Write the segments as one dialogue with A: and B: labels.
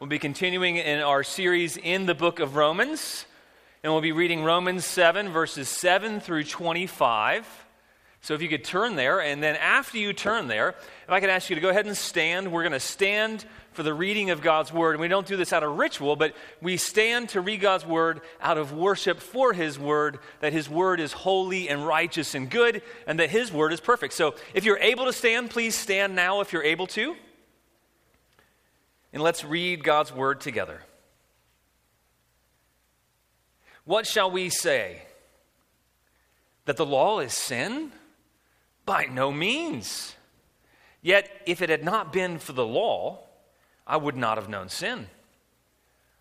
A: We'll be continuing in our series in the book of Romans, and we'll be reading Romans 7, verses 7 through 25. So if you could turn there, and then after you turn there, if I could ask you to go ahead and stand, we're going to stand for the reading of God's word. And we don't do this out of ritual, but we stand to read God's word out of worship for his word, that his word is holy and righteous and good, and that his word is perfect. So if you're able to stand, please stand now if you're able to. And let's read God's word together. What shall we say? That the law is sin? By no means. Yet, if it had not been for the law, I would not have known sin.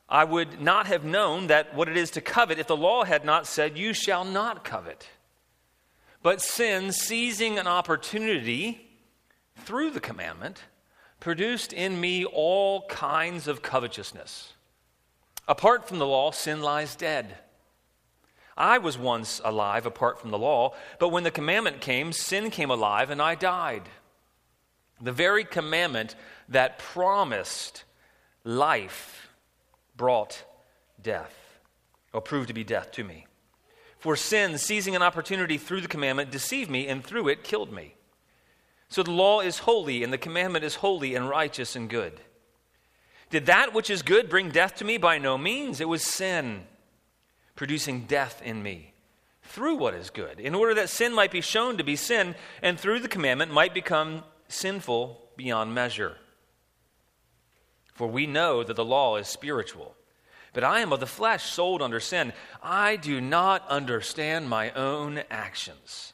A: I would not have known that what it is to covet if the law had not said, You shall not covet. But sin, seizing an opportunity through the commandment, produced in me all kinds of covetousness. Apart from the law, sin lies dead. I was once alive apart from the law, but when the commandment came, sin came alive and I died. The very commandment that promised life brought death, or proved to be death to me. For sin, seizing an opportunity through the commandment, deceived me, and through it killed me. So the law is holy, and the commandment is holy and righteous and good. Did that which is good bring death to me? By no means. It was sin, producing death in me through what is good, in order that sin might be shown to be sin, and through the commandment might become sinful beyond measure. For we know that the law is spiritual. But I am of the flesh, sold under sin. I do not understand my own actions.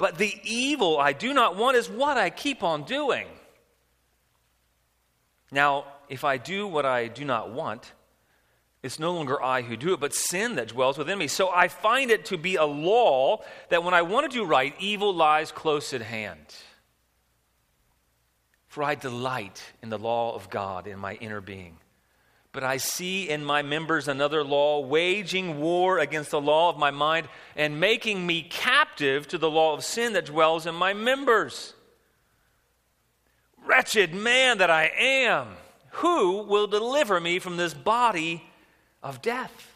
A: but the evil I do not want is what I keep on doing. Now, if I do what I do not want, it's no longer I who do it, but sin that dwells within me. So I find it to be a law that when I want to do right, evil lies close at hand. For I delight in the law of God in my inner being. But I see in my members another law, waging war against the law of my mind and making me captive to the law of sin that dwells in my members. Wretched man that I am, who will deliver me from this body of death?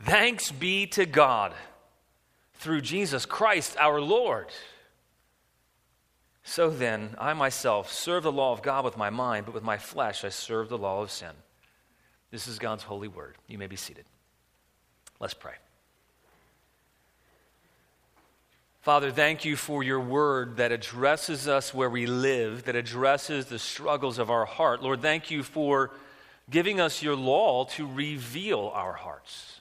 A: Thanks be to God through Jesus Christ our Lord. So then, I myself serve the law of God with my mind, but with my flesh I serve the law of sin. This is God's holy word. You may be seated. Let's pray. Father, thank you for your word that addresses us where we live, that addresses the struggles of our heart. Lord, thank you for giving us your law to reveal our hearts.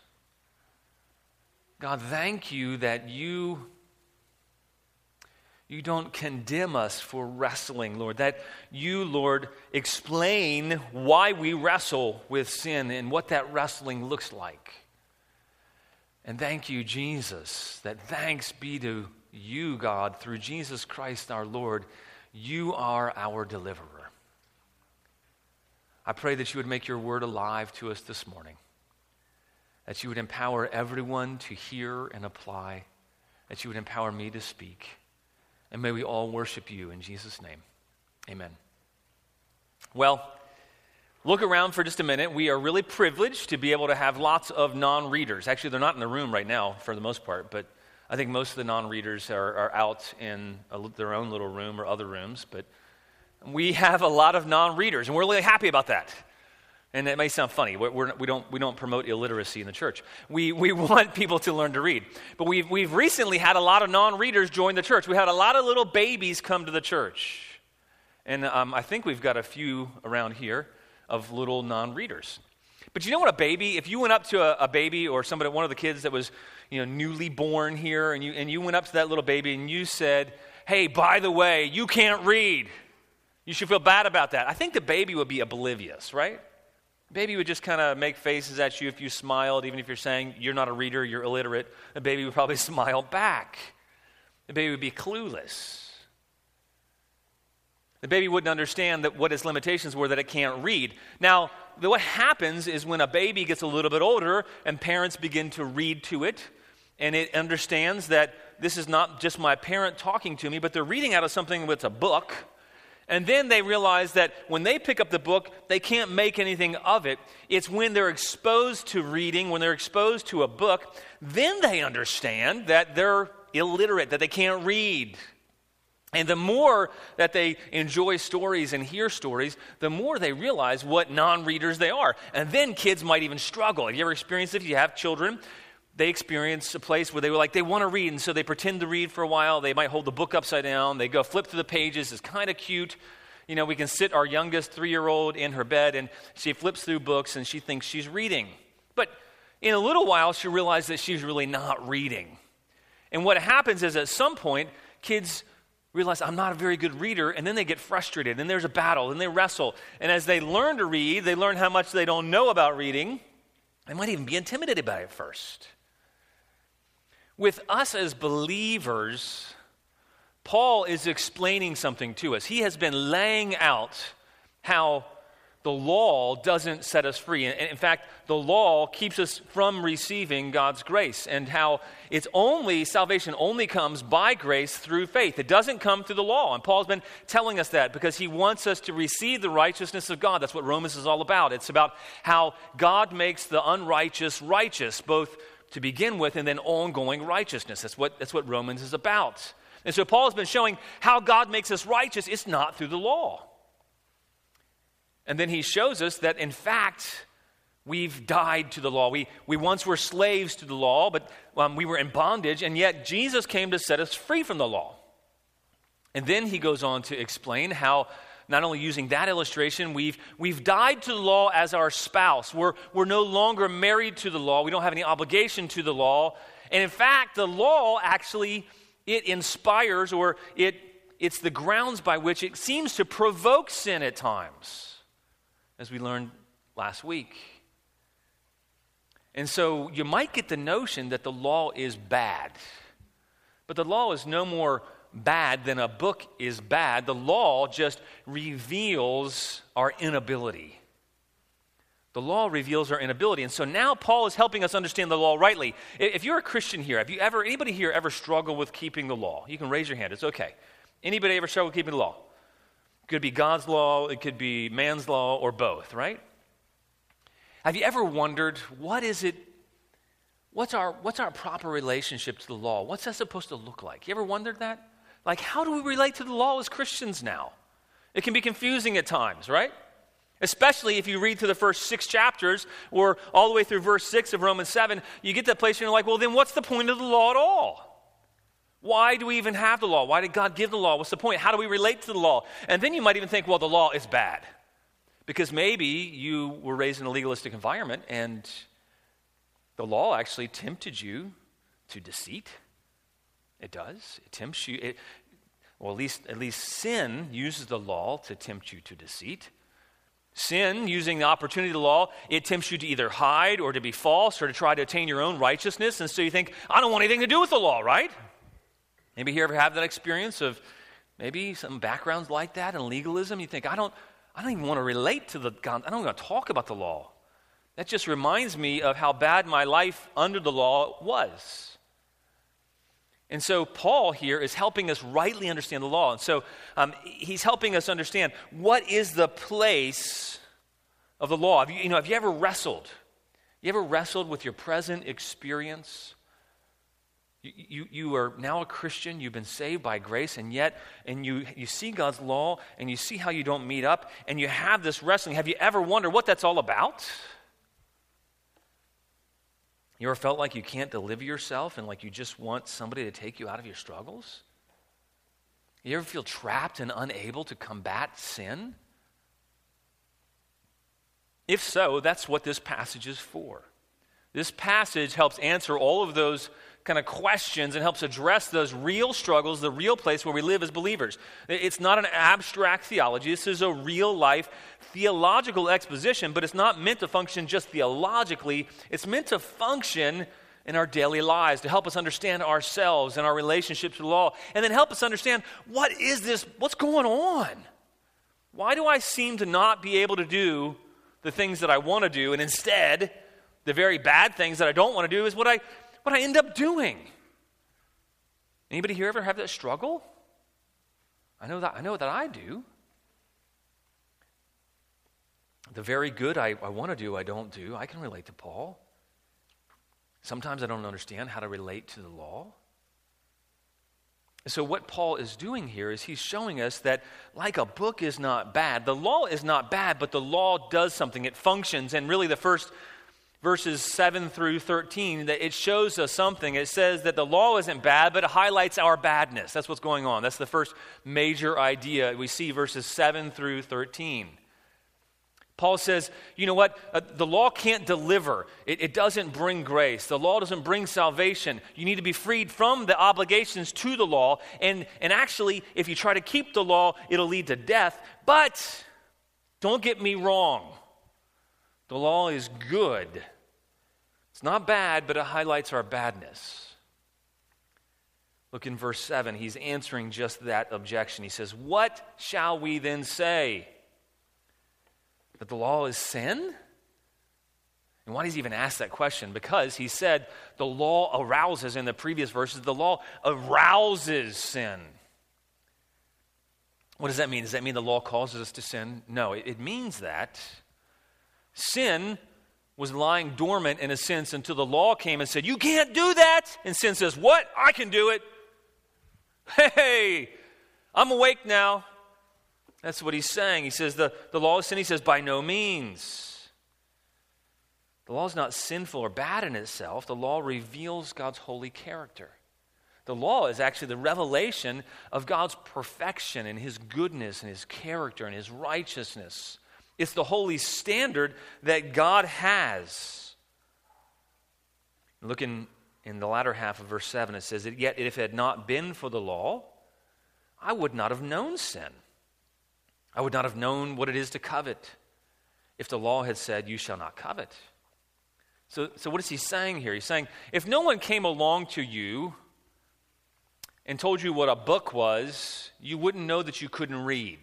A: God, thank you that you you don't condemn us for wrestling, Lord. That you, Lord, explain why we wrestle with sin and what that wrestling looks like. And thank you, Jesus, that thanks be to you, God, through Jesus Christ our Lord, you are our deliverer. I pray that you would make your word alive to us this morning, that you would empower everyone to hear and apply, that you would empower me to speak. And may we all worship you in Jesus' name. Amen. Well, look around for just a minute. We are really privileged to be able to have lots of non readers. Actually, they're not in the room right now for the most part, but I think most of the non readers are, are, out in a, their own little room or other rooms. But we have a lot of non readers, and we're really happy about that. And it may sound funny. We're, we're, we, don't, we don't promote illiteracy in the church. We, we want people to learn to read. But we've, we've recently had a lot of non readers join the church. We had a lot of little babies come to the church. And um, I think we've got a few around here of little non readers. But you know what a baby, if you went up to a, a, baby or somebody, one of the kids that was you know, newly born here, and you, and you went up to that little baby and you said, hey, by the way, you can't read. You should feel bad about that. I think the baby would be oblivious, right? Baby would just kind of make faces at you if you smiled, even if you're saying you're not a reader, you're illiterate. The baby would probably smile back. The baby would be clueless. The baby wouldn't understand that what its limitations were that it can't read. Now, what happens is when a baby gets a little bit older and parents begin to read to it, and it understands that this is not just my parent talking to me, but they're reading out of something that's a book. And then they realize that when they pick up the book, they can't make anything of it. It's when they're exposed to reading, when they're exposed to a book, then they understand that they're illiterate, that they can't read. And the more that they enjoy stories and hear stories, the more they realize what non readers they are. And then kids might even struggle. Have you ever experienced it? If you have children, they experience a place where they were like, they want to read, and so they pretend to read for a while. They might hold the book upside down. They go flip through the pages. It's kind of cute. You know, we can sit our youngest three year old in her bed, and she flips through books and she thinks she's reading. But in a little while, she realizes that she's really not reading. And what happens is at some point, kids realize I'm not a very good reader, and then they get frustrated, and there's a battle, and they wrestle. And as they learn to read, they learn how much they don't know about reading. They might even be intimidated by it first. With us as believers, Paul is explaining something to us. He has been laying out how the law doesn't set us free. And in fact, the law keeps us from receiving God's grace, and how it's only, salvation only comes by grace through faith. It doesn't come through the law. And Paul's been telling us that because he wants us to receive the righteousness of God. That's what Romans is all about. It's about how God makes the unrighteous righteous, both to begin with and then ongoing righteousness. That's what, that's what Romans is about. And so Paul has been showing how God makes us righteous. It's not through the law. And then he shows us that, in fact, we've died to the law. We, we once were slaves to the law, but um, we were in bondage, and yet Jesus came to set us free from the law. And then he goes on to explain how, not only using that illustration, we've, we've died to the law as our spouse. We're, we're no longer married to the law. We don't have any obligation to the law. And in fact, the law actually, it inspires or it, it's the grounds by which it seems to provoke sin at times as we learned last week. And so you might get the notion that the law is bad. But the law is no more bad then a book is bad. The law just reveals our inability. The law reveals our inability. And so now Paul is helping us understand the law rightly. If you're a Christian here, have you ever, anybody here ever struggled with keeping the law? You can raise your hand, it's okay. Anybody ever struggle with keeping the law? It could be God's law, it could be man's law, or both, right? Have you ever wondered what is it? What's our, what's our proper relationship to the law? What's that supposed to look like? You ever wondered that? Like, how do we relate to the law as Christians now? It can be confusing at times, right? Especially if you read through the first six chapters or all the way through verse six of Romans 7, you get that place where you're like, well, then what's the point of the law at all? Why do we even have the law? Why did God give the law? What's the point? How do we relate to the law? And then you might even think, well, the law is bad. Because maybe you were raised in a legalistic environment and the law actually tempted you to deceit. It does. It tempts you. It, well, at least, at least sin uses the law to tempt you to deceit. Sin, using the opportunity of the law, it tempts you to either hide or to be false or to try to attain your own righteousness. And so you think, I don't want anything to do with the law, right? Maybe you ever have that experience of maybe some backgrounds like that in legalism. You think, I don't, I don't even want to relate to the God. I don't want to talk about the law. That just reminds me of how bad my life under the law was. And so, Paul here is helping us rightly understand the law. And so, um, he's helping us understand what is the place of the law. Have you, you know, have you ever wrestled? You ever wrestled with your present experience? You, you are now a Christian, you've been saved by grace, and yet, and you, you see God's law, and you see how you don't meet up, and you have this wrestling. Have you ever wondered what that's all about? You ever felt like you can't deliver yourself and like you just want somebody to take you out of your struggles? You ever feel trapped and unable to combat sin? If so, that's what this passage is for. This passage helps answer all of those kind of questions and helps address those real struggles, the real place where we live as believers. It's not an abstract theology. This is a real life theological exposition, but it's not meant to function just theologically. It's meant to function in our daily lives to help us understand ourselves and our relationships with law, and then help us understand what is this, what's going on? Why do I seem to not be able to do the things that I want to do, and instead, the very bad things that I don't want to do is what I what I end up doing. Anybody here ever have that struggle? I know that I know that I do. The very good I, I want to do, I don't do. I can relate to Paul. Sometimes I don't understand how to relate to the law. So, what Paul is doing here is he's showing us that, like a book is not bad, the law is not bad, but the law does something. It functions. And really, the first verses 7 through 13 that it shows us something. It says that the law isn't bad, but it highlights our badness. That's what's going on. That's the first major idea we see verses 7 through 13. Paul says, you know what? Uh, the law can't deliver. It, it doesn't bring grace. The law doesn't bring salvation. You need to be freed from the obligations to the law. And, and actually, if you try to keep the law, it'll lead to death. But don't get me wrong. The law is good. Not bad, but it highlights our badness. Look in verse 7. He's answering just that objection. He says, What shall we then say? That the law is sin? And why does he even ask that question? Because he said the law arouses in the previous verses, the law arouses sin. What does that mean? Does that mean the law causes us to sin? No, it, it means that sin was lying dormant in a sense until the law came and said, You can't do that. And sin says, What? I can do it. Hey, I'm awake now. That's what he's saying. He says, The, the law is sin. He says, By no means. The law is not sinful or bad in itself. The law reveals God's holy character. The law is actually the revelation of God's perfection and His goodness and His character and His righteousness. It's the holy standard that God has. Look in, in the latter half of verse 7, it says, Yet if it had not been for the law, I would not have known sin. I would not have known what it is to covet if the law had said, You shall not covet. So, so what is he saying here? He's saying, if no one came along to you and told you what a book was, you wouldn't know that you couldn't read.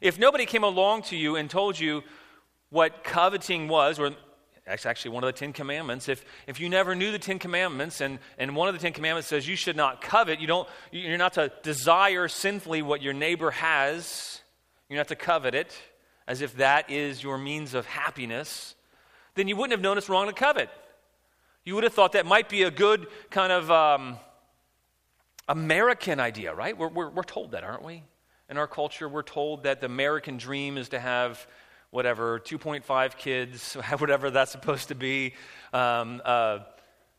A: If nobody came along to you and told you what coveting was, or that's actually one of the Ten Commandments. If, if you never knew the Ten Commandments, and, and one of the Ten Commandments says you should not covet, you don't, you're not to desire sinfully what your neighbor has, you're not to covet it, as if that is your means of happiness, then you wouldn't have known it's wrong to covet. You would have thought that might be a good kind of um, American idea, right? We're, we're, we're told that, aren't we? In our culture, we're told that the American dream is to have whatever, 2.5 kids, whatever that's supposed to be, um, uh,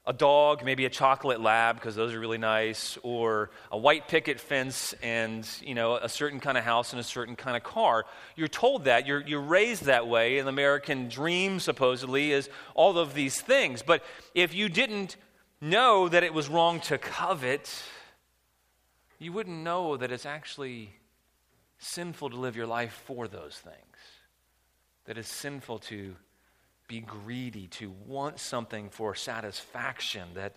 A: a dog, maybe a chocolate lab, because those are really nice, or a white picket fence and, you know, a certain kind of house and a certain kind of car. You're told that. You're, you're raised that way. And the American dream, supposedly, is all of these things. But if you didn't know that it was wrong to covet, you wouldn't know that it's actually sinful to live your life for those things. That is sinful to be greedy, to want something for satisfaction that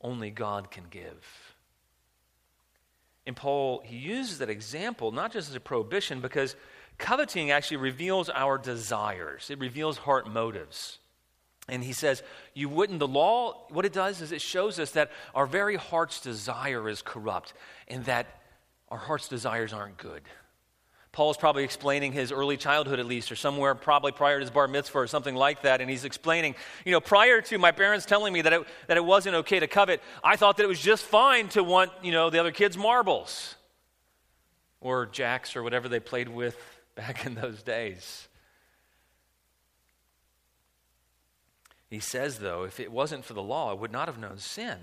A: only God can give. And Paul, he uses that example not just as a prohibition, because coveting actually reveals our desires, it reveals heart motives. And he says, You wouldn't, the law, what it does is it shows us that our very heart's desire is corrupt and that our heart's desires aren't good. Paul's probably explaining his early childhood, at least, or somewhere probably prior to his bar mitzvah or something like that. And he's explaining, you know, prior to my parents telling me that it, that it wasn't okay to covet, I thought that it was just fine to want, you know, the other kids' marbles or jacks or whatever they played with back in those days. He says, though, if it wasn't for the law, I would not have known sin.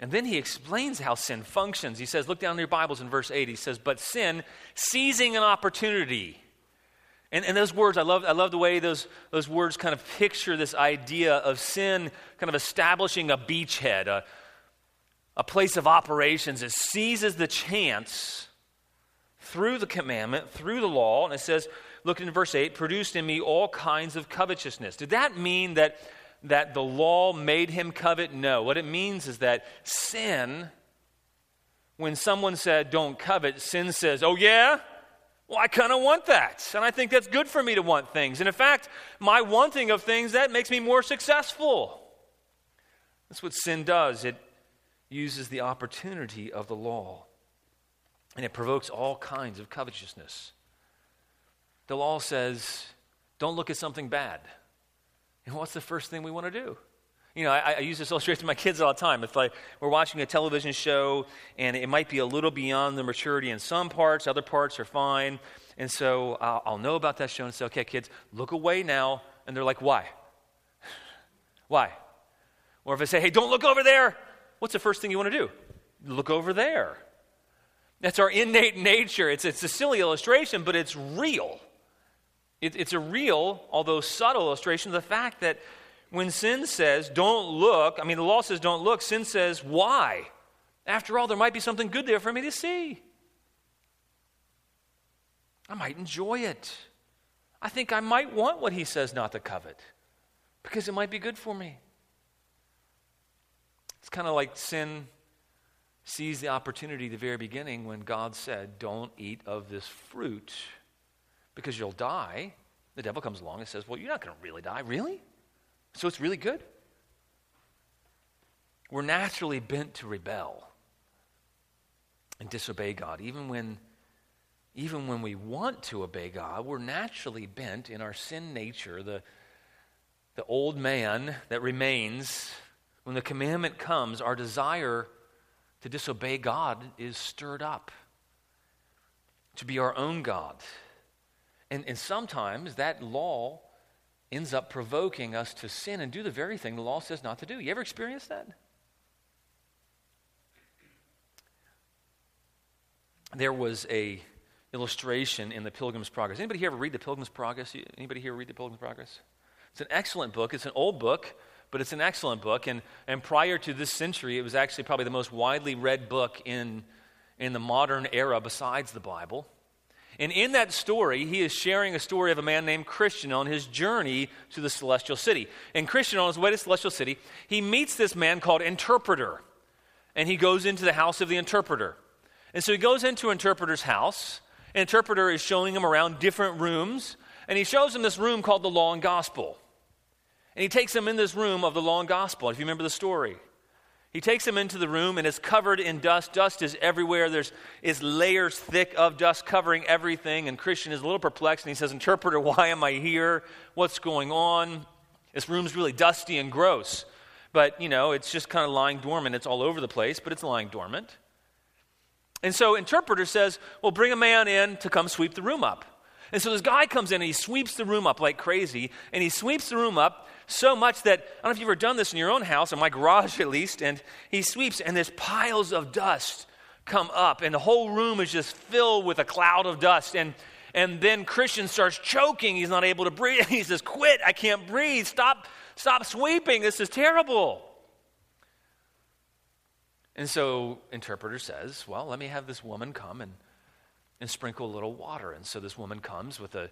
A: And then he explains how sin functions. He says, look down in your Bibles in verse 8. He says, But sin, seizing an opportunity. And, and those words, I love, I love the way those, those words kind of picture this idea of sin kind of establishing a beachhead, a, a place of operations. It seizes the chance through the commandment, through the law, and it says, look in verse 8, produced in me all kinds of covetousness. Did that mean that, that the law made him covet? No. What it means is that sin, when someone said, don't covet, sin says, oh yeah? Well, I kind of want that. And I think that's good for me to want things. And in fact, my wanting of things, that makes me more successful. That's what sin does. It uses the opportunity of the law. And it provokes all kinds of covetousness. The law says, don't look at something bad. And what's the first thing we want to do? You know, I, I, use this illustration to my kids all the time. If like we're watching a television show and it might be a little beyond the maturity in some parts, other parts are fine. And so I'll, I'll know about that show and say, okay, kids, look away now. And they're like, why? why? Or if I say, hey, don't look over there, what's the first thing you want to do? Look over there. That's our innate nature. It's, it's a silly illustration, but it's real. It, it's a real, although subtle illustration of the fact that when sin says, don't look, I mean, the law says, don't look, sin says, why? After all, there might be something good there for me to see. I might enjoy it. I think I might want what he says not to covet because it might be good for me. It's kind of like sin sees the opportunity at the very beginning when God said, Don't eat of this fruit because you'll die. The devil comes along and says, Well, you're not going to really die. Really? So it's really good. We're naturally bent to rebel and disobey God. Even when, even when we want to obey God, we're naturally bent in our sin nature, the, the old man that remains. When the commandment comes, our desire to disobey God is stirred up, to be our own God. And, and sometimes that law ends up provoking us to sin and do the very thing the law says not to do. You ever experienced that? There was a illustration in the Pilgrim's Progress. Anybody here ever read the Pilgrim's Progress? Anybody here read the Pilgrim's Progress? It's an excellent book. It's an old book, but it's an excellent book. And, and prior to this century, it was actually probably the most widely read book in, in the modern era besides the Bible. And in that story, he is sharing a story of a man named Christian on his journey to the celestial city. And Christian, on his way to celestial city, he meets this man called Interpreter. And he goes into the house of the interpreter. And so he goes into Interpreter's house. And Interpreter is showing him around different rooms. And he shows him this room called the Law and Gospel. And he takes him in this room of the Law and Gospel, if you remember the story. He takes him into the room and it's covered in dust. Dust is everywhere. There's is layers thick of dust covering everything. And Christian is a little perplexed and he says, Interpreter, why am I here? What's going on? This room's really dusty and gross. But, you know, it's just kind of lying dormant. It's all over the place, but it's lying dormant. And so interpreter says, Well, bring a man in to come sweep the room up. And so this guy comes in and he sweeps the room up like crazy. And he sweeps the room up so much that, I don't know if you've ever done this in your own house, in my garage at least, and he sweeps and there's piles of dust come up and the whole room is just filled with a cloud of dust. And, and then Christian starts choking. He's not able to breathe. He says, quit, I can't breathe. Stop, stop sweeping. This is terrible. And so interpreter says, well, let me have this woman come and, and sprinkle a little water. And so this woman comes with a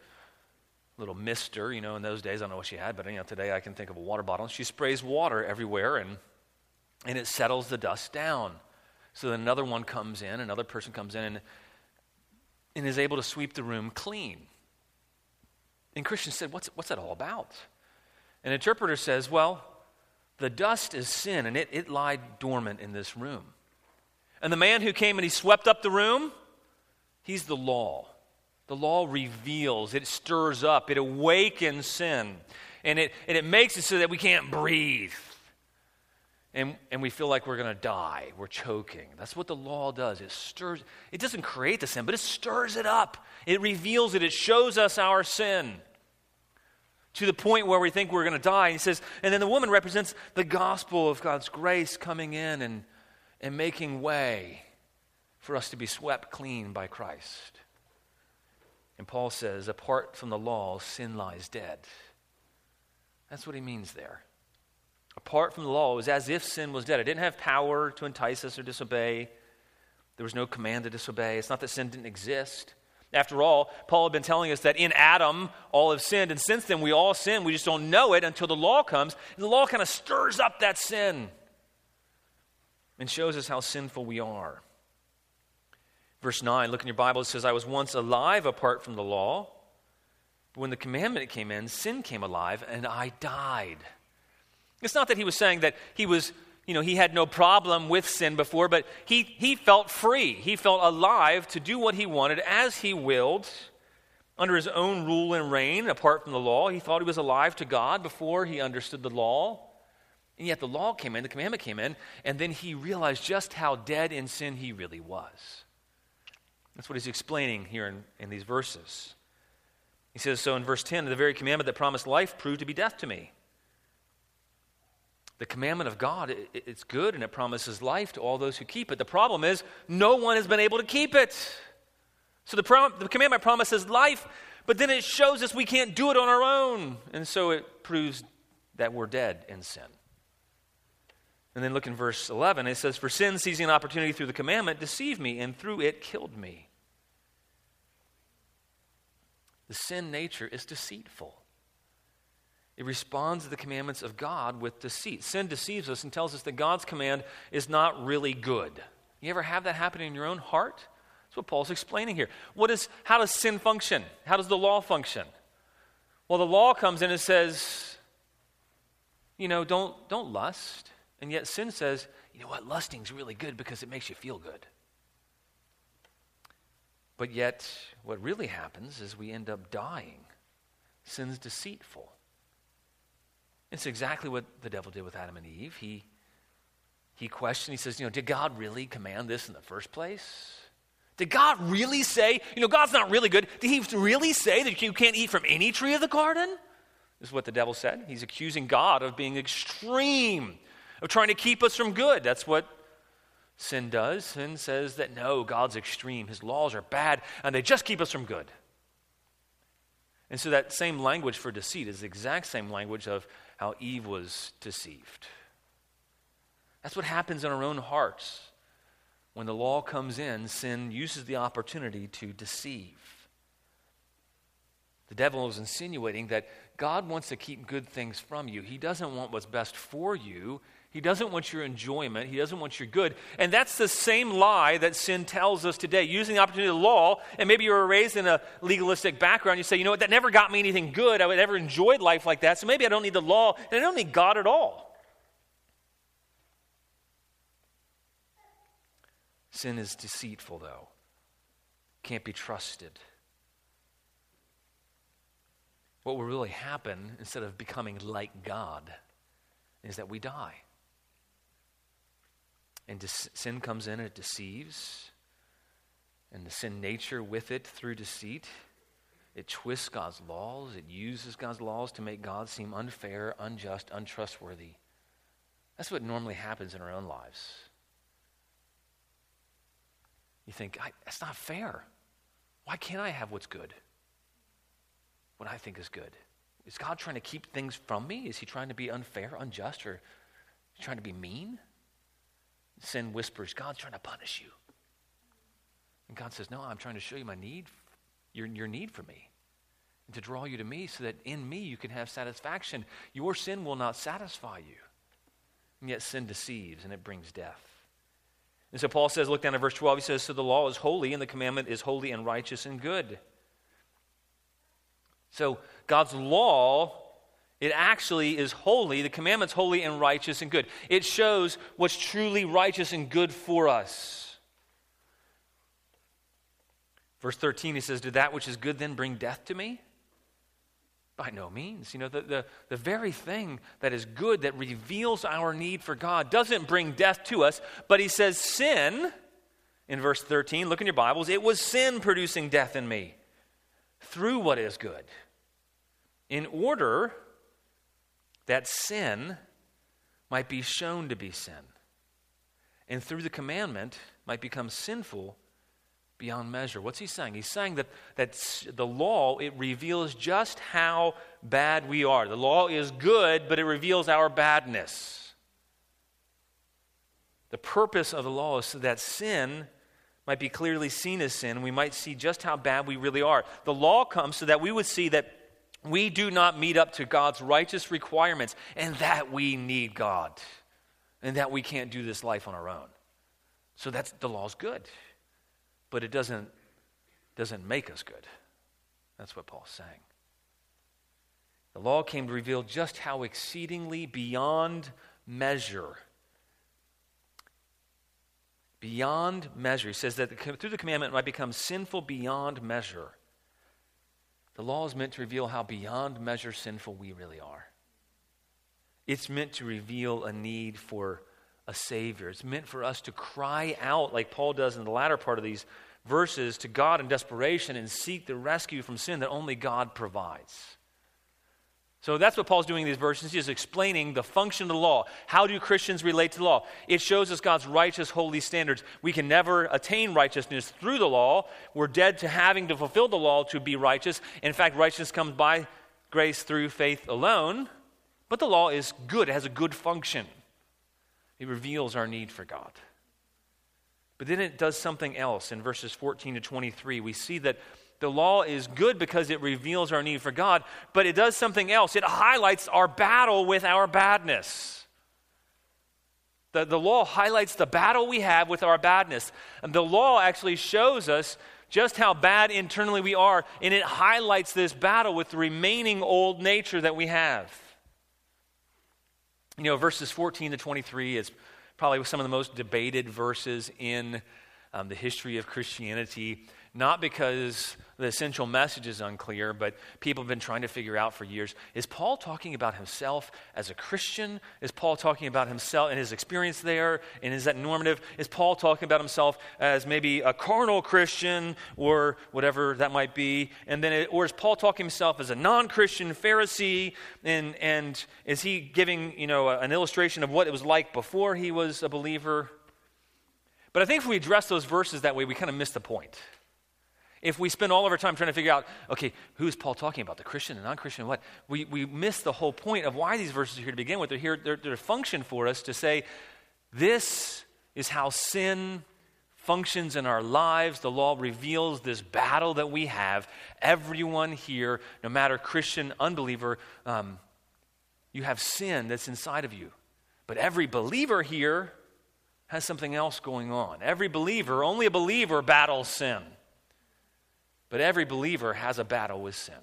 A: little mister, you know, in those days, I don't know what she had, but you know, today I can think of a water bottle. She sprays water everywhere and, and it settles the dust down. So then another one comes in, another person comes in and, and is able to sweep the room clean. And Christian said, what's, what's that all about? An interpreter says, well, the dust is sin and it, it lied dormant in this room. And the man who came and he swept up the room, he's the law. The law reveals, it stirs up, it awakens sin, and it, and it makes it so that we can't breathe. And, and we feel like we're going to die. We're choking. That's what the law does. It stirs, it doesn't create the sin, but it stirs it up. It reveals it. It shows us our sin to the point where we think we're going to die. And he says, and then the woman represents the gospel of God's grace coming in and, and making way for us to be swept clean by Christ. And Paul says, apart from the law, sin lies dead. That's what he means there. Apart from the law, it was as if sin was dead. It didn't have power to entice us or disobey. There was no command to disobey. It's not that sin didn't exist. After all, Paul had been telling us that in Adam, all have sinned, and since then we all sin. We just don't know it until the law comes. And the law kind of stirs up that sin and shows us how sinful we are. Verse 9, look in your Bible, it says, I was once alive apart from the law. But when the commandment came in, sin came alive, and I died. It's not that he was saying that he was, you know, he had no problem with sin before, but he, he felt free. He felt alive to do what he wanted as he willed under his own rule and reign apart from the law. He thought he was alive to God before he understood the law. And yet the law came in, the commandment came in, and then he realized just how dead in sin he really was. That's what he's explaining here in, in these verses. He says, So in verse 10, the very commandment that promised life proved to be death to me. The commandment of God, it, it's good and it promises life to all those who keep it. The problem is, no one has been able to keep it. So the, prom- the commandment promises life, but then it shows us we can't do it on our own. And so it proves that we're dead in sin. And then look in verse 11. It says, For sin, seizing an opportunity through the commandment, deceived me, and through it killed me. The sin nature is deceitful. It responds to the commandments of God with deceit. Sin deceives us and tells us that God's command is not really good. You ever have that happen in your own heart? That's what Paul's explaining here. What is, how does sin function? How does the law function? Well, the law comes in and says, you know, don't, don't lust. And yet sin says, you know what, lusting's really good because it makes you feel good. But yet, what really happens is we end up dying. Sin's deceitful. It's exactly what the devil did with Adam and Eve. He, he questioned, he says, you know, did God really command this in the first place? Did God really say, you know, God's not really good. Did he really say that you can't eat from any tree of the garden? This is what the devil said. He's accusing God of being extreme of trying to keep us from good. That's what sin does. Sin says that no, God's extreme. His laws are bad, and they just keep us from good. And so that same language for deceit is the exact same language of how Eve was deceived. That's what happens in our own hearts. When the law comes in, sin uses the opportunity to deceive. The devil is insinuating that God wants to keep good things from you. He doesn't want what's best for you. He doesn't want your enjoyment. He doesn't want your good. And that's the same lie that sin tells us today. Using the opportunity of the law, and maybe you were raised in a legalistic background, you say, you know what, that never got me anything good. I would never enjoyed life like that, so maybe I don't need the law, and I don't need God at all. Sin is deceitful, though, can't be trusted. What will really happen instead of becoming like God is that we die. And sin comes in and it deceives. And the sin nature with it through deceit. It twists God's laws. It uses God's laws to make God seem unfair, unjust, untrustworthy. That's what normally happens in our own lives. You think, that's not fair. Why can't I have what's good? What I think is good. Is God trying to keep things from me? Is he trying to be unfair, unjust, or trying to be mean? Sin whispers, God's trying to punish you. And God says, No, I'm trying to show you my need, your, your need for me, and to draw you to me so that in me you can have satisfaction. Your sin will not satisfy you. And yet sin deceives and it brings death. And so Paul says, look down at verse 12, he says, So the law is holy and the commandment is holy and righteous and good. So God's law it actually is holy. The commandment's holy and righteous and good. It shows what's truly righteous and good for us. Verse 13, he says, Did that which is good then bring death to me? By no means. You know, the, the, the very thing that is good, that reveals our need for God, doesn't bring death to us, but he says, Sin, in verse 13, look in your Bibles, it was sin producing death in me through what is good, in order that sin might be shown to be sin, and through the commandment might become sinful beyond measure. What's he saying? He's saying that, that the law, it reveals just how bad we are. The law is good, but it reveals our badness. The purpose of the law is so that sin might be clearly seen as sin, we might see just how bad we really are. The law comes so that we would see that we do not meet up to God's righteous requirements, and that we need God, and that we can't do this life on our own. So that's the law's good but it doesn't, doesn't make us good. That's what Paul's saying. The law came to reveal just how exceedingly beyond measure, beyond measure, he says that through the commandment might become sinful beyond measure. The law is meant to reveal how beyond measure sinful we really are. It's meant to reveal a need for a Savior. It's meant for us to cry out, like Paul does in the latter part of these verses, to God in desperation and seek the rescue from sin that only God provides. So that's what Paul's doing in these verses. He's explaining the function of the law. How do Christians relate to the law? It shows us God's righteous, holy standards. We can never attain righteousness through the law. We're dead to having to fulfill the law to be righteous. In fact, righteousness comes by grace through faith alone. But the law is good, it has a good function. It reveals our need for God. But then it does something else in verses 14 to 23. We see that the law is good because it reveals our need for God, but it does something else. It highlights our battle with our badness. The, the law highlights the battle we have with our badness. And the law actually shows us just how bad internally we are, and it highlights this battle with the remaining old nature that we have. You know, verses 14 to 23 is probably some of the most debated verses in um, the history of Christianity, not because the essential message is unclear, but people have been trying to figure out for years. Is Paul talking about himself as a Christian? Is Paul talking about himself and his experience there? And is that normative? Is Paul talking about himself as maybe a carnal Christian or whatever that might be? And then, it, or is Paul talking himself as a non-Christian Pharisee? And, and is he giving, you know, an illustration of what it was like before he was a believer? But I think if we address those verses that way, we kind of miss the point. If we spend all of our time trying to figure out, okay, who is Paul talking about, the Christian and non Christian, what? We, we miss the whole point of why these verses are here to begin with. They're here, they're, they're function for us to say, this is how sin functions in our lives. The law reveals this battle that we have. Everyone here, no matter Christian, unbeliever, um, you have sin that's inside of you. But every believer here has something else going on. Every believer, only a believer battles sin. But every believer has a battle with sin.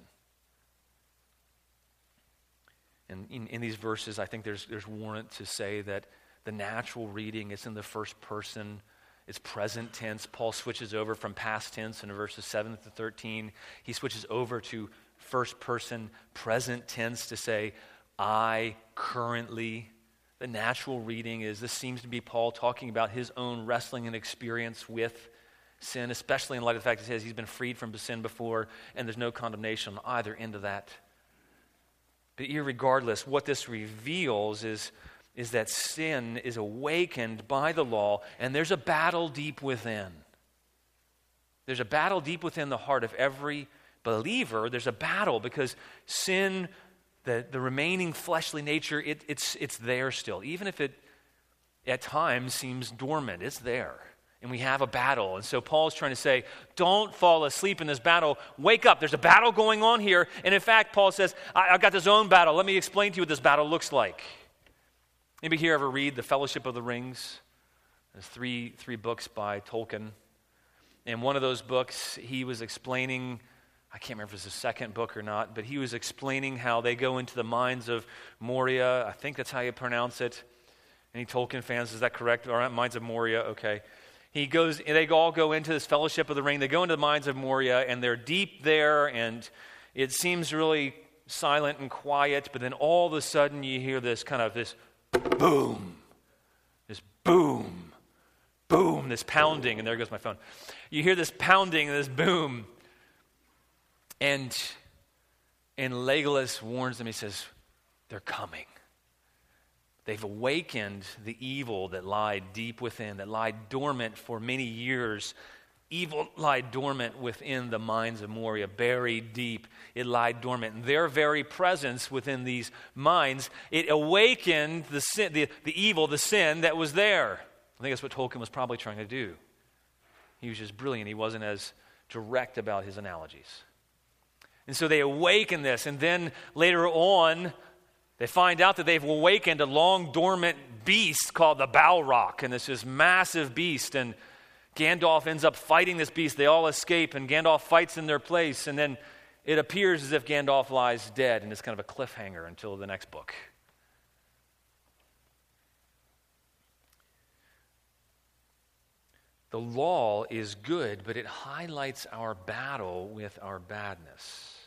A: And in, in, these verses, I think there's, there's warrant to say that the natural reading is in the first person. It's present tense. Paul switches over from past tense in verses 7 to 13. He switches over to first person present tense to say, I currently. The natural reading is this seems to be Paul talking about his own wrestling and experience with sin, especially in light of the fact that he says he's been freed from sin before and there's no condemnation on either end of that. But regardless, what this reveals is, is that sin is awakened by the law, and there's a battle deep within. There's a battle deep within the heart of every believer. There's a battle because sin, the, the remaining fleshly nature, it, it's, it's there still. Even if it at times seems dormant, it's there and we have a battle. And so Paul's trying to say, don't fall asleep in this battle. Wake up. There's a battle going on here. And in fact, Paul says, I- have got this own battle. Let me explain to you what this battle looks like. Anybody here ever read The Fellowship of the Rings? There's three, three books by Tolkien. In one of those books, he was explaining, I can't remember if it's the second book or not, but he was explaining how they go into the mines of Moria. I think that's how you pronounce it. Any Tolkien fans, is that correct? All right, Mines of Moria, okay he goes, they all go into this fellowship of the ring. They go into the mines of Moria, and they're deep there, and it seems really silent and quiet. But then all of a sudden, you hear this kind of this boom, this boom, boom, this pounding, and there goes my phone. You hear this pounding, this boom, and and Legolas warns them. He says, "They're coming." They've awakened the evil that lied deep within, that lied dormant for many years. Evil lied dormant within the minds of Moria, buried deep. It lied dormant. And their very presence within these minds, it awakened the, sin, the, the evil, the sin that was there. I think that's what Tolkien was probably trying to do. He was just brilliant. He wasn't as direct about his analogies. And so they awaken this, and then later on, they find out that they've awakened a long dormant beast called the Balrog, and this massive beast. And Gandalf ends up fighting this beast. They all escape, and Gandalf fights in their place. And then it appears as if Gandalf lies dead, and it's kind of a cliffhanger until the next book. The law is good, but it highlights our battle with our badness.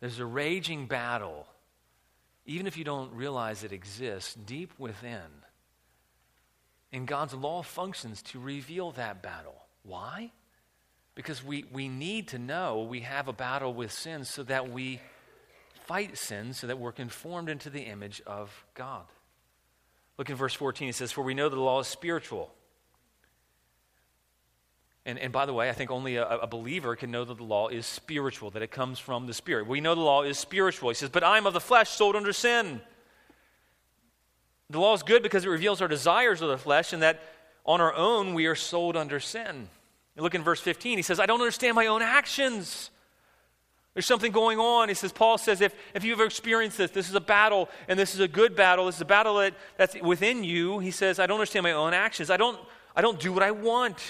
A: There's a raging battle, even if you don't realize it exists, deep within. And God's law functions to reveal that battle. Why? Because we, we need to know we have a battle with sin so that we fight sin, so that we're conformed into the image of God. Look in verse 14. It says, For we know that the law is spiritual and, and by the way, I think only a, a, believer can know that the law is spiritual, that it comes from the Spirit. We know the law is spiritual. He says, But I'm of the flesh, sold under sin. The law is good because it reveals our desires of the flesh, and that on our own we are sold under sin. You look in verse 15. He says, I don't understand my own actions. There's something going on. He says, Paul says, if, if you've experienced this, this is a battle, and this is a good battle. This is a battle that, that's within you. He says, I don't understand my own actions. I don't, I don't do what I want.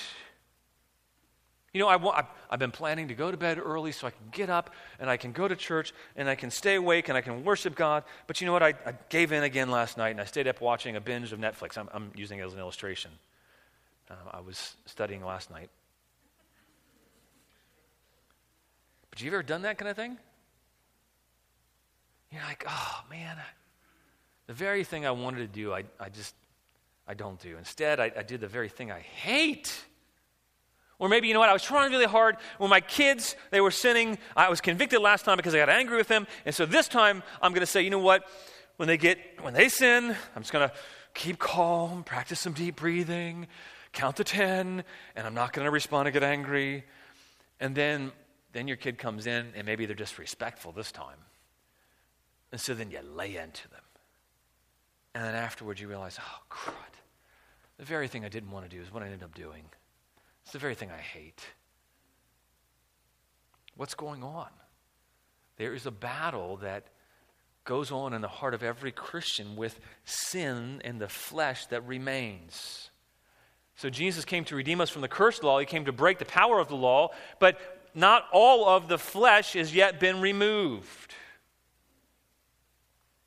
A: You know, I, I've been planning to go to bed early so I can get up and I can go to church and I can stay awake and I can worship God. But you know what? I, I gave in again last night and I stayed up watching a binge of Netflix. I'm, I'm using it as an illustration. Uh, I was studying last night. But you ever done that kind of thing? You're like, oh man, the very thing I wanted to do, I, I just, I don't do. Instead, I, I did the very thing I hate. Or maybe, you know what, I was trying really hard. When my kids, they were sinning, I was convicted last time because I got angry with them. And so this time, I'm going to say, you know what, when they get, when they sin, I'm just going to keep calm, practice some deep breathing, count to 10, and I'm not going to respond and get angry. And then, then your kid comes in, and maybe they're just respectful this time. And so then you lay into them. And then afterwards, you realize, oh, crud. The very thing I didn't want to do is what I ended up doing. It's the very thing I hate. What's going on? There is a battle that goes on in the heart of every Christian with sin and the flesh that remains. So Jesus came to redeem us from the cursed law. He came to break the power of the law, but not all of the flesh has yet been removed.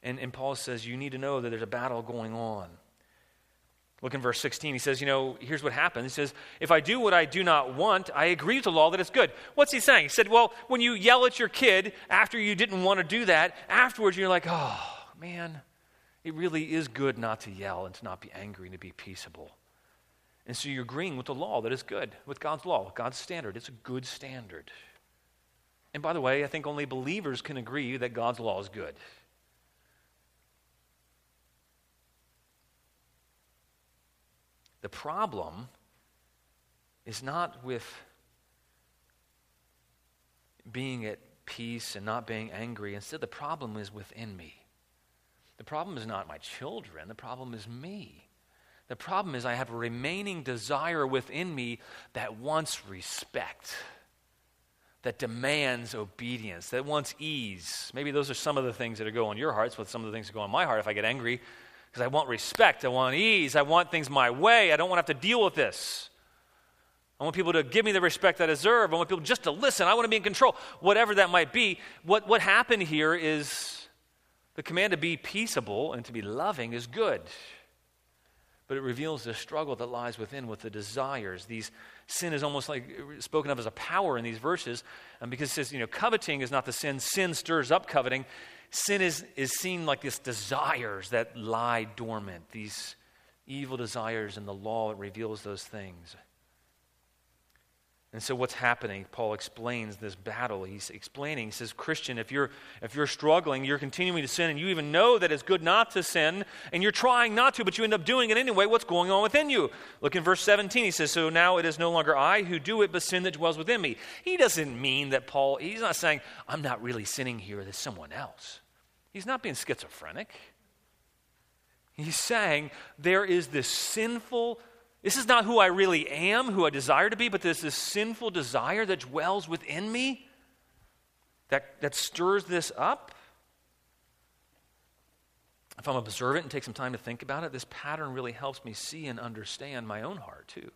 A: And, and Paul says you need to know that there's a battle going on. Look in verse 16. He says, You know, here's what happens. He says, If I do what I do not want, I agree with the law that it's good. What's he saying? He said, Well, when you yell at your kid after you didn't want to do that, afterwards you're like, Oh, man, it really is good not to yell and to not be angry and to be peaceable. And so you're agreeing with the law that is good, with God's law, with God's standard. It's a good standard. And by the way, I think only believers can agree that God's law is good. The problem is not with being at peace and not being angry. Instead, the problem is within me. The problem is not my children, the problem is me. The problem is I have a remaining desire within me that wants respect, that demands obedience, that wants ease. Maybe those are some of the things that going on your hearts, with some of the things that go on my heart if I get angry because I want respect. I want ease. I want things my way. I don't want to have to deal with this. I want people to give me the respect I deserve. I want people just to listen. I want to be in control. Whatever that might be. What, what happened here is the command to be peaceable and to be loving is good. But it reveals the struggle that lies within with the desires. These sin is almost like uh, spoken of as a power in these verses. And because it says, you know, coveting is not the sin, sin stirs up coveting sin is, is seen like this desires that lie dormant, these evil desires, and the law reveals those things. And so what's happening? Paul explains this battle. He's explaining, he says, Christian, if you're if you're struggling, you're continuing to sin, and you even know that it's good not to sin, and you're trying not to, but you end up doing it anyway, what's going on within you? Look in verse 17. He says, So now it is no longer I who do it, but sin that dwells within me. He doesn't mean that Paul, he's not saying, I'm not really sinning here, there's someone else. He's not being schizophrenic. He's saying there is this sinful this is not who I really am, who I desire to be, but there's this sinful desire that dwells within me that, that stirs this up. If I'm observant and take some time to think about it, this pattern really helps me see and understand my own heart, too.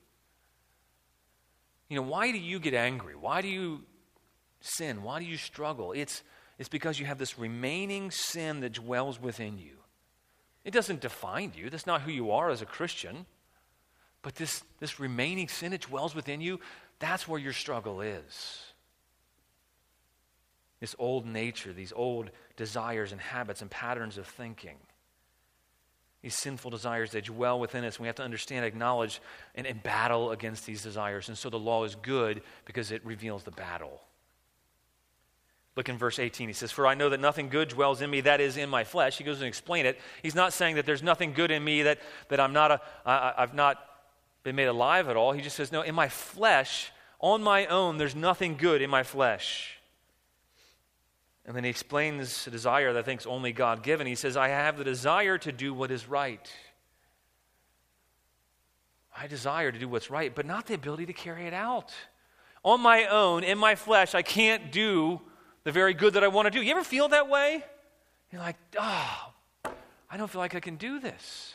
A: You know, why do you get angry? Why do you sin? Why do you struggle? It's, it's because you have this remaining sin that dwells within you. It doesn't define you, that's not who you are as a Christian. But this, this remaining sin that dwells within you, that's where your struggle is. This old nature, these old desires and habits and patterns of thinking. These sinful desires, they dwell within us. We have to understand, acknowledge, and, and battle against these desires. And so the law is good because it reveals the battle. Look in verse 18. He says, For I know that nothing good dwells in me, that is in my flesh. He goes and explain it. He's not saying that there's nothing good in me, that, that I'm not a, I, I've not been made alive at all. He just says, No, in my flesh, on my own, there's nothing good in my flesh. And then he explains a desire that I think is only God given. He says, I have the desire to do what is right. I desire to do what's right, but not the ability to carry it out. On my own, in my flesh, I can't do the very good that I want to do. You ever feel that way? You're like, oh, I don't feel like I can do this.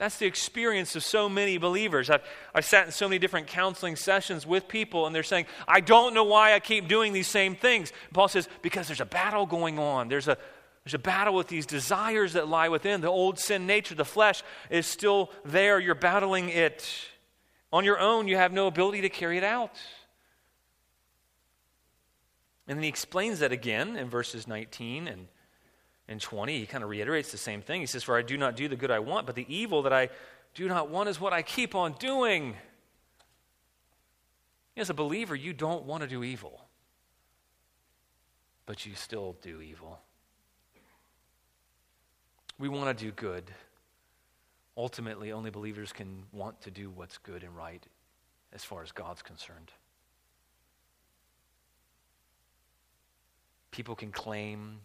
A: That's the experience of so many believers. I've, I've sat in so many different counseling sessions with people, and they're saying, I don't know why I keep doing these same things. Paul says, because there's a battle going on. There's a, there's a battle with these desires that lie within. The old sin nature, the flesh, is still there. You're battling it. On your own, you have no ability to carry it out. And then he explains that again in verses 19 and in 20, he kind of reiterates the same thing. He says, For I do not do the good I want, but the evil that I do not want is what I keep on doing. As a believer, you don't want to do evil, but you still do evil. We want to do good. Ultimately, only believers can want to do what's good and right as far as God's concerned. People can claim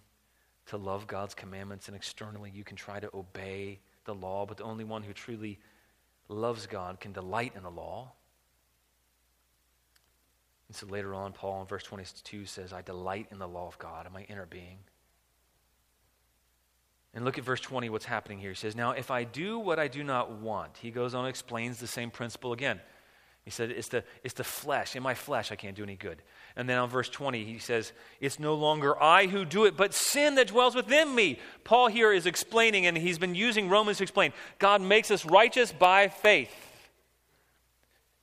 A: to love God's commandments, and externally you can try to obey the law, but the only one who truly loves God can delight in the law. And so later on, Paul in verse 22 says, I delight in the law of God in my inner being. And look at verse 20, what's happening here. He says, Now, if I do what I do not want, he goes on and explains the same principle again. He said, it's the, it's the flesh. In my flesh, I can't do any good. And then on verse 20, he says, It's no longer I who do it, but sin that dwells within me. Paul here is explaining, and he's been using Romans to explain God makes us righteous by faith.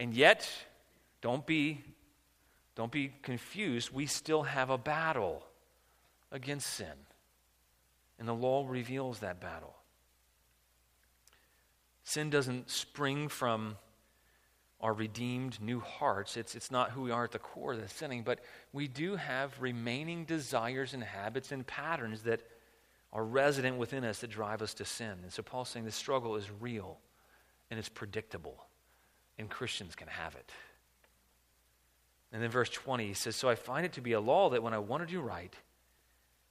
A: And yet, don't be, don't be confused. We still have a battle against sin. And the law reveals that battle. Sin doesn't spring from our redeemed new hearts. It's, it's not who we are at the core that's sinning, but we do have remaining desires and habits and patterns that are resident within us that drive us to sin. And so Paul's saying this struggle is real and it's predictable, and Christians can have it. And then verse 20, he says, So I find it to be a law that when I want to do right,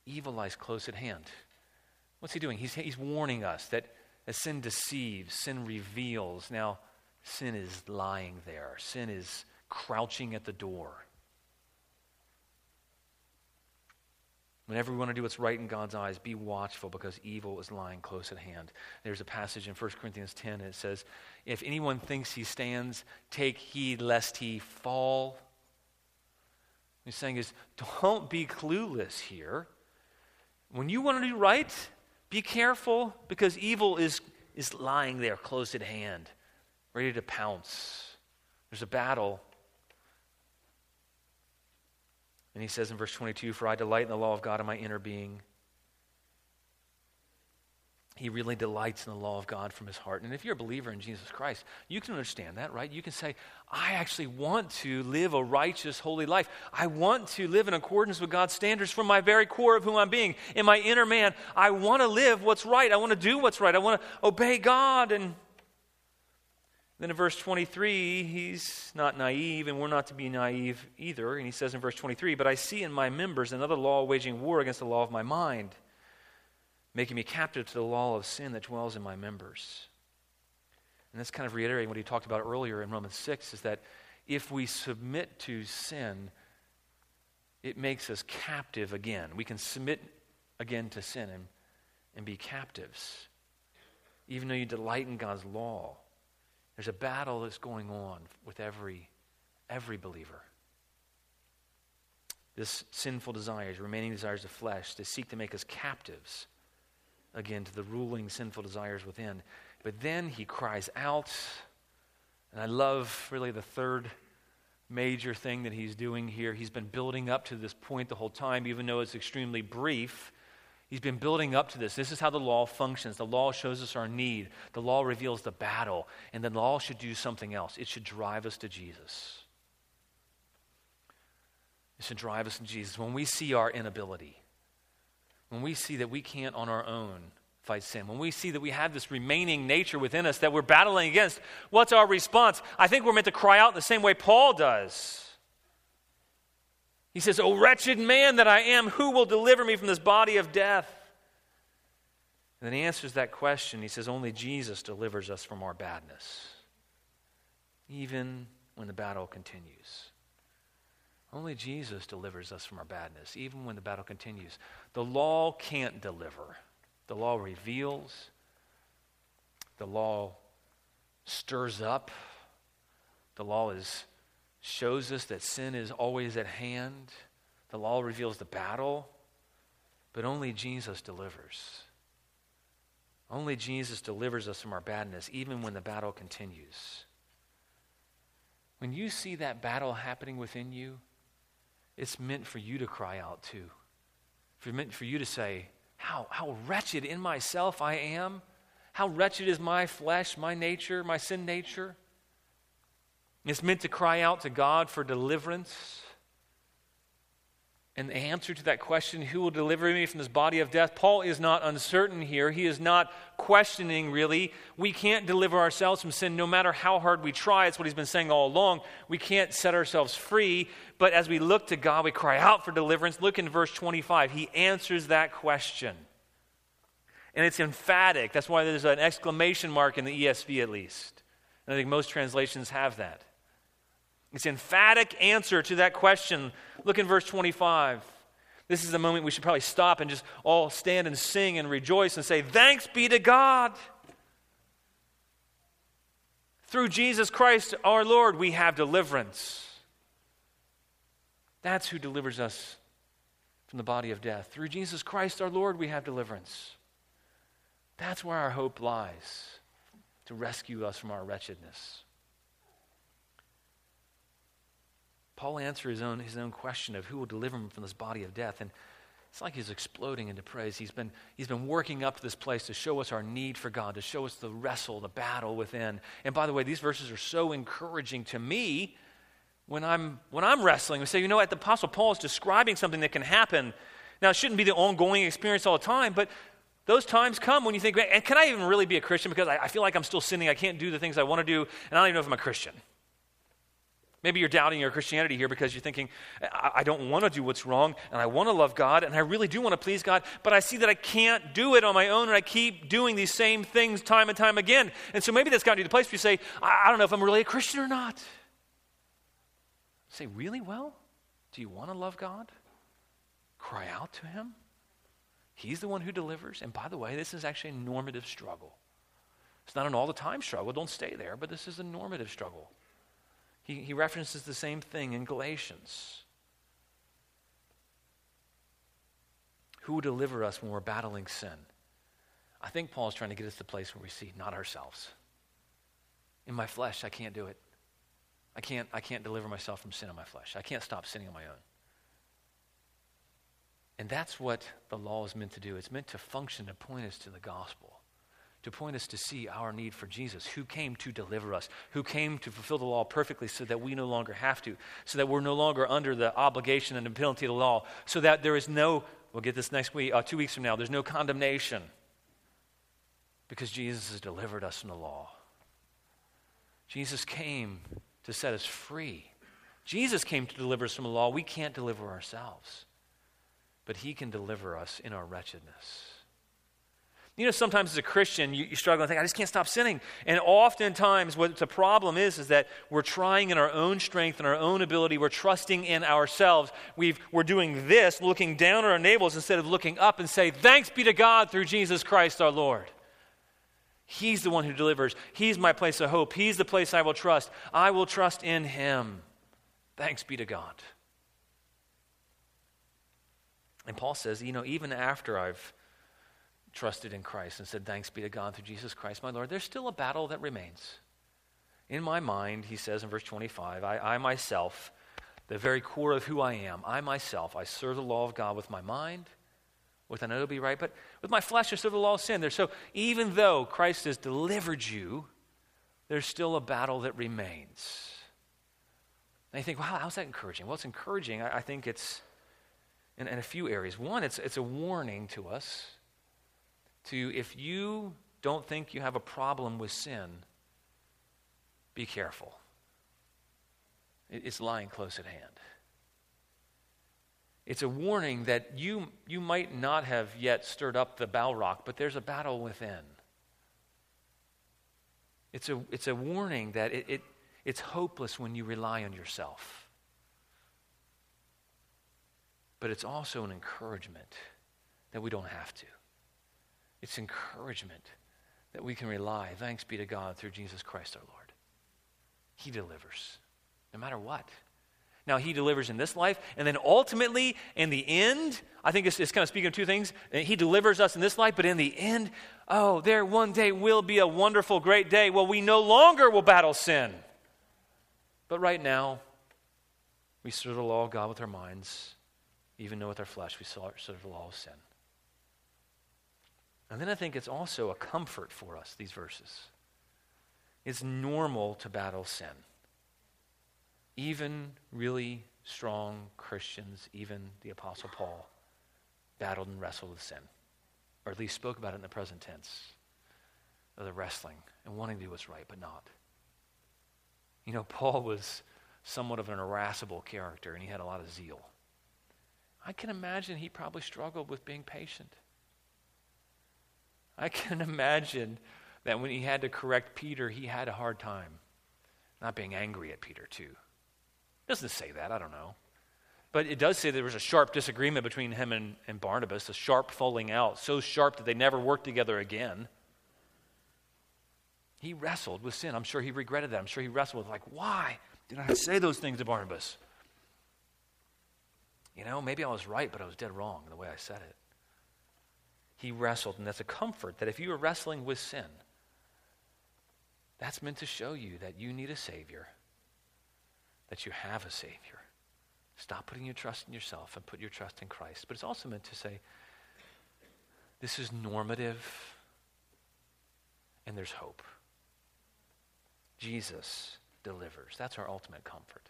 A: evil lies close at hand. What's he doing? He's, he's warning us that as sin deceives, sin reveals. Now, Sin is lying there, sin is crouching at the door. Whenever we want to do what's right in God's eyes, be watchful because evil is lying close at hand. There's a passage in 1 Corinthians 10 and it says, If anyone thinks he stands, take heed lest he fall. He's saying is, don't be clueless here. When you want to do right, be careful because evil is, is lying there close at hand ready to pounce. There's a battle. And he says in verse 22 For I delight in the law of God in my inner being. he really delights in the law of God from his heart. And if you're a believer in Jesus Christ, you can understand that, right? You can say, I actually want to live a righteous, holy life. I want to live in accordance with God's standards from my very core of whom I'm being. In my inner man, I want to live what's right. I want to do what's right. I want to obey God. And then in verse 23, he's not naive, and we're not to be naive either. And he says in verse 23, But I see in my members another law waging war against the law of my mind making me captive to the law of sin that dwells in my members. And that's kind of reiterating what he talked about earlier in Romans 6 is that if we submit to sin, it makes us captive again. We can submit again to sin and, and be captives. Even though you delight in God's law, there's a battle that's going on with every, every believer. This sinful desires, remaining desires of flesh, to seek to make us captives again to the ruling sinful desires within. But then he cries out, and I love really the third major thing that he's doing here. He's been building up to this point the whole time, even though it's extremely brief. He's been building up to this. This is how the law functions. The law shows us our need, the law reveals the battle, and the law should do something else. It should drive us to Jesus. It should drive us to Jesus. When we see our inability, when we see that we can't on our own fight sin, when we see that we have this remaining nature within us that we're battling against, what's our response? I think we're meant to cry out the same way Paul does. He says, O wretched man that I am, who will deliver me from this body of death? And then he answers that question. He says, Only Jesus delivers us from our badness, even when the battle continues. Only Jesus delivers us from our badness, even when the battle continues. The law can't deliver. The law reveals, the law stirs up, the law is, shows us that sin is always at hand, the law reveals the battle, but only Jesus delivers. Only Jesus delivers us from our badness, even when the battle continues. When you see that battle happening within you, it's meant for you to cry out too. For meant for you to say, how, how wretched in myself I am. How wretched is my flesh, my nature, my sin nature. It's meant to cry out to God for deliverance. And the answer to that question, who will deliver me from this body of death? Paul is not uncertain here. He is not questioning, really. We can't deliver ourselves from sin no matter how hard we try. It's what he's been saying all along. We can't set ourselves free. But as we look to God, we cry out for deliverance. Look in verse 25. He answers that question. And it's emphatic. That's why there's an exclamation mark in the ESV, at least. And I think most translations have that. It's emphatic answer to that question. Look in verse 25. This is the moment we should probably stop and just all stand and sing and rejoice and say, Thanks be to God. Through Jesus Christ our Lord, we have deliverance. That's who delivers us from the body of death. Through Jesus Christ our Lord, we have deliverance. That's where our hope lies to rescue us from our wretchedness. Paul answers his own, his own question of who will deliver him from this body of death. And it's like he's exploding into praise. He's been, he's been working up to this place to show us our need for God, to show us the wrestle, the battle within. And by the way, these verses are so encouraging to me when I'm, when I'm wrestling. We say, you know what, the Apostle Paul is describing something that can happen. Now, it shouldn't be the ongoing experience all the time, but those times come when you think, and can I even really be a Christian? Because I, I feel like I'm still sinning. I can't do the things I want to do, and I don't even know if I'm a Christian. Maybe you're doubting your Christianity here because you're thinking, I, I don't want to do what's wrong, and I want to love God, and I really do want to please God, but I see that I can't do it on my own, and I keep doing these same things time and time again. And so maybe that's gotten you to the place where you say, I, I don't know if I'm really a Christian or not. Say, really? Well, do you want to love God? Cry out to Him. He's the one who delivers. And by the way, this is actually a normative struggle. It's not an all the time struggle. Don't stay there, but this is a normative struggle. He, he references the same thing in Galatians. Who will deliver us when we're battling sin? I think Paul is trying to get us to the place where we see not ourselves. In my flesh, I can't do it. I can't, I can't deliver myself from sin in my flesh. I can't stop sinning on my own. And that's what the law is meant to do. It's meant to function to point us to the gospel. To point us to see our need for Jesus, who came to deliver us, who came to fulfill the law perfectly so that we no longer have to, so that we're no longer under the obligation and the penalty of the law, so that there is no, we'll get this next week, uh, two weeks from now, there's no condemnation because Jesus has delivered us from the law. Jesus came to set us free. Jesus came to deliver us from the law. We can't deliver ourselves, but He can deliver us in our wretchedness. You know, sometimes as a Christian, you, you struggle and think, I just can't stop sinning. And oftentimes, what the problem is, is that we're trying in our own strength and our own ability. We're trusting in ourselves. We've, we're doing this, looking down at our navels instead of looking up and say, Thanks be to God through Jesus Christ our Lord. He's the one who delivers. He's my place of hope. He's the place I will trust. I will trust in Him. Thanks be to God. And Paul says, you know, even after I've trusted in Christ and said, Thanks be to God through Jesus Christ, my Lord, there's still a battle that remains. In my mind, he says in verse 25, I, I myself, the very core of who I am, I myself, I serve the law of God with my mind, with to be right, but with my flesh, I serve the law of sin. There. So even though Christ has delivered you, there's still a battle that remains. And you think, wow, how's that encouraging? Well, it's encouraging. I, I think it's in, in a few areas. One, it's, it's a warning to us to if you don't think you have a problem with sin, be careful. It's lying close at hand. It's a warning that you, you might not have yet stirred up the Balrog, but there's a battle within. It's a, it's a warning that it, it, it's hopeless when you rely on yourself. But it's also an encouragement that we don't have to. It's encouragement that we can rely, thanks be to God, through Jesus Christ our Lord. He delivers, no matter what. Now, He delivers in this life, and then ultimately, in the end, I think it's, it's kind of speaking of two things. Uh, he delivers us in this life, but in the end, oh, there one day will be a wonderful, great day. Well, we no longer will battle sin. But right now, we serve the law of God with our minds, even though with our flesh we serve the law of sin. And then I think it's also a comfort for us, these verses. It's normal to battle sin. Even really strong Christians, even the Apostle Paul, battled and wrestled with sin, or at least spoke about it in the present tense of the wrestling and wanting to do what's right, but not. You know, Paul was somewhat of an irascible character, and he had a lot of zeal. I can imagine he probably struggled with being patient. I can imagine that when he had to correct Peter, he had a hard time not being angry at Peter, too. It doesn't say that, I don't know. But it does say there was a sharp disagreement between him and, and Barnabas, a sharp falling out, so sharp that they never worked together again. He wrestled with sin. I'm sure he regretted that. I'm sure he wrestled with, like, why did I say those things to Barnabas? You know, maybe I was right, but I was dead wrong in the way I said it he wrestled. And that's a comfort that if you are wrestling with sin, that's meant to show you that you need a Savior, that you have a Savior. Stop putting your trust in yourself and put your trust in Christ. But it's also meant to say, this is normative and there's hope. Jesus delivers. That's our ultimate comfort.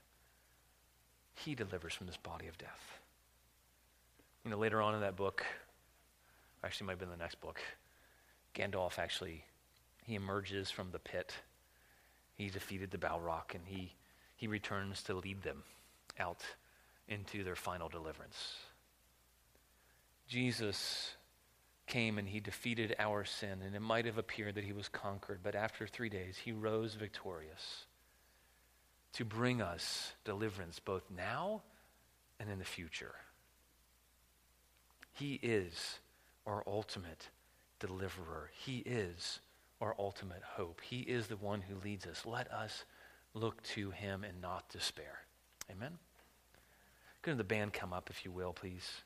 A: He delivers from this body of death. You know, later on in that book, Actually, might have been the next book. Gandalf actually, he emerges from the pit. He defeated the Balrog, and he, he returns to lead them out into their final deliverance. Jesus came and he defeated our sin, and it might have appeared that he was conquered, but after three days, he rose victorious to bring us deliverance both now and in the future. He is our ultimate deliverer. He is our ultimate hope. He is the one who leads us. Let us look to him and not despair. Amen? Could the band come up, if you will, please?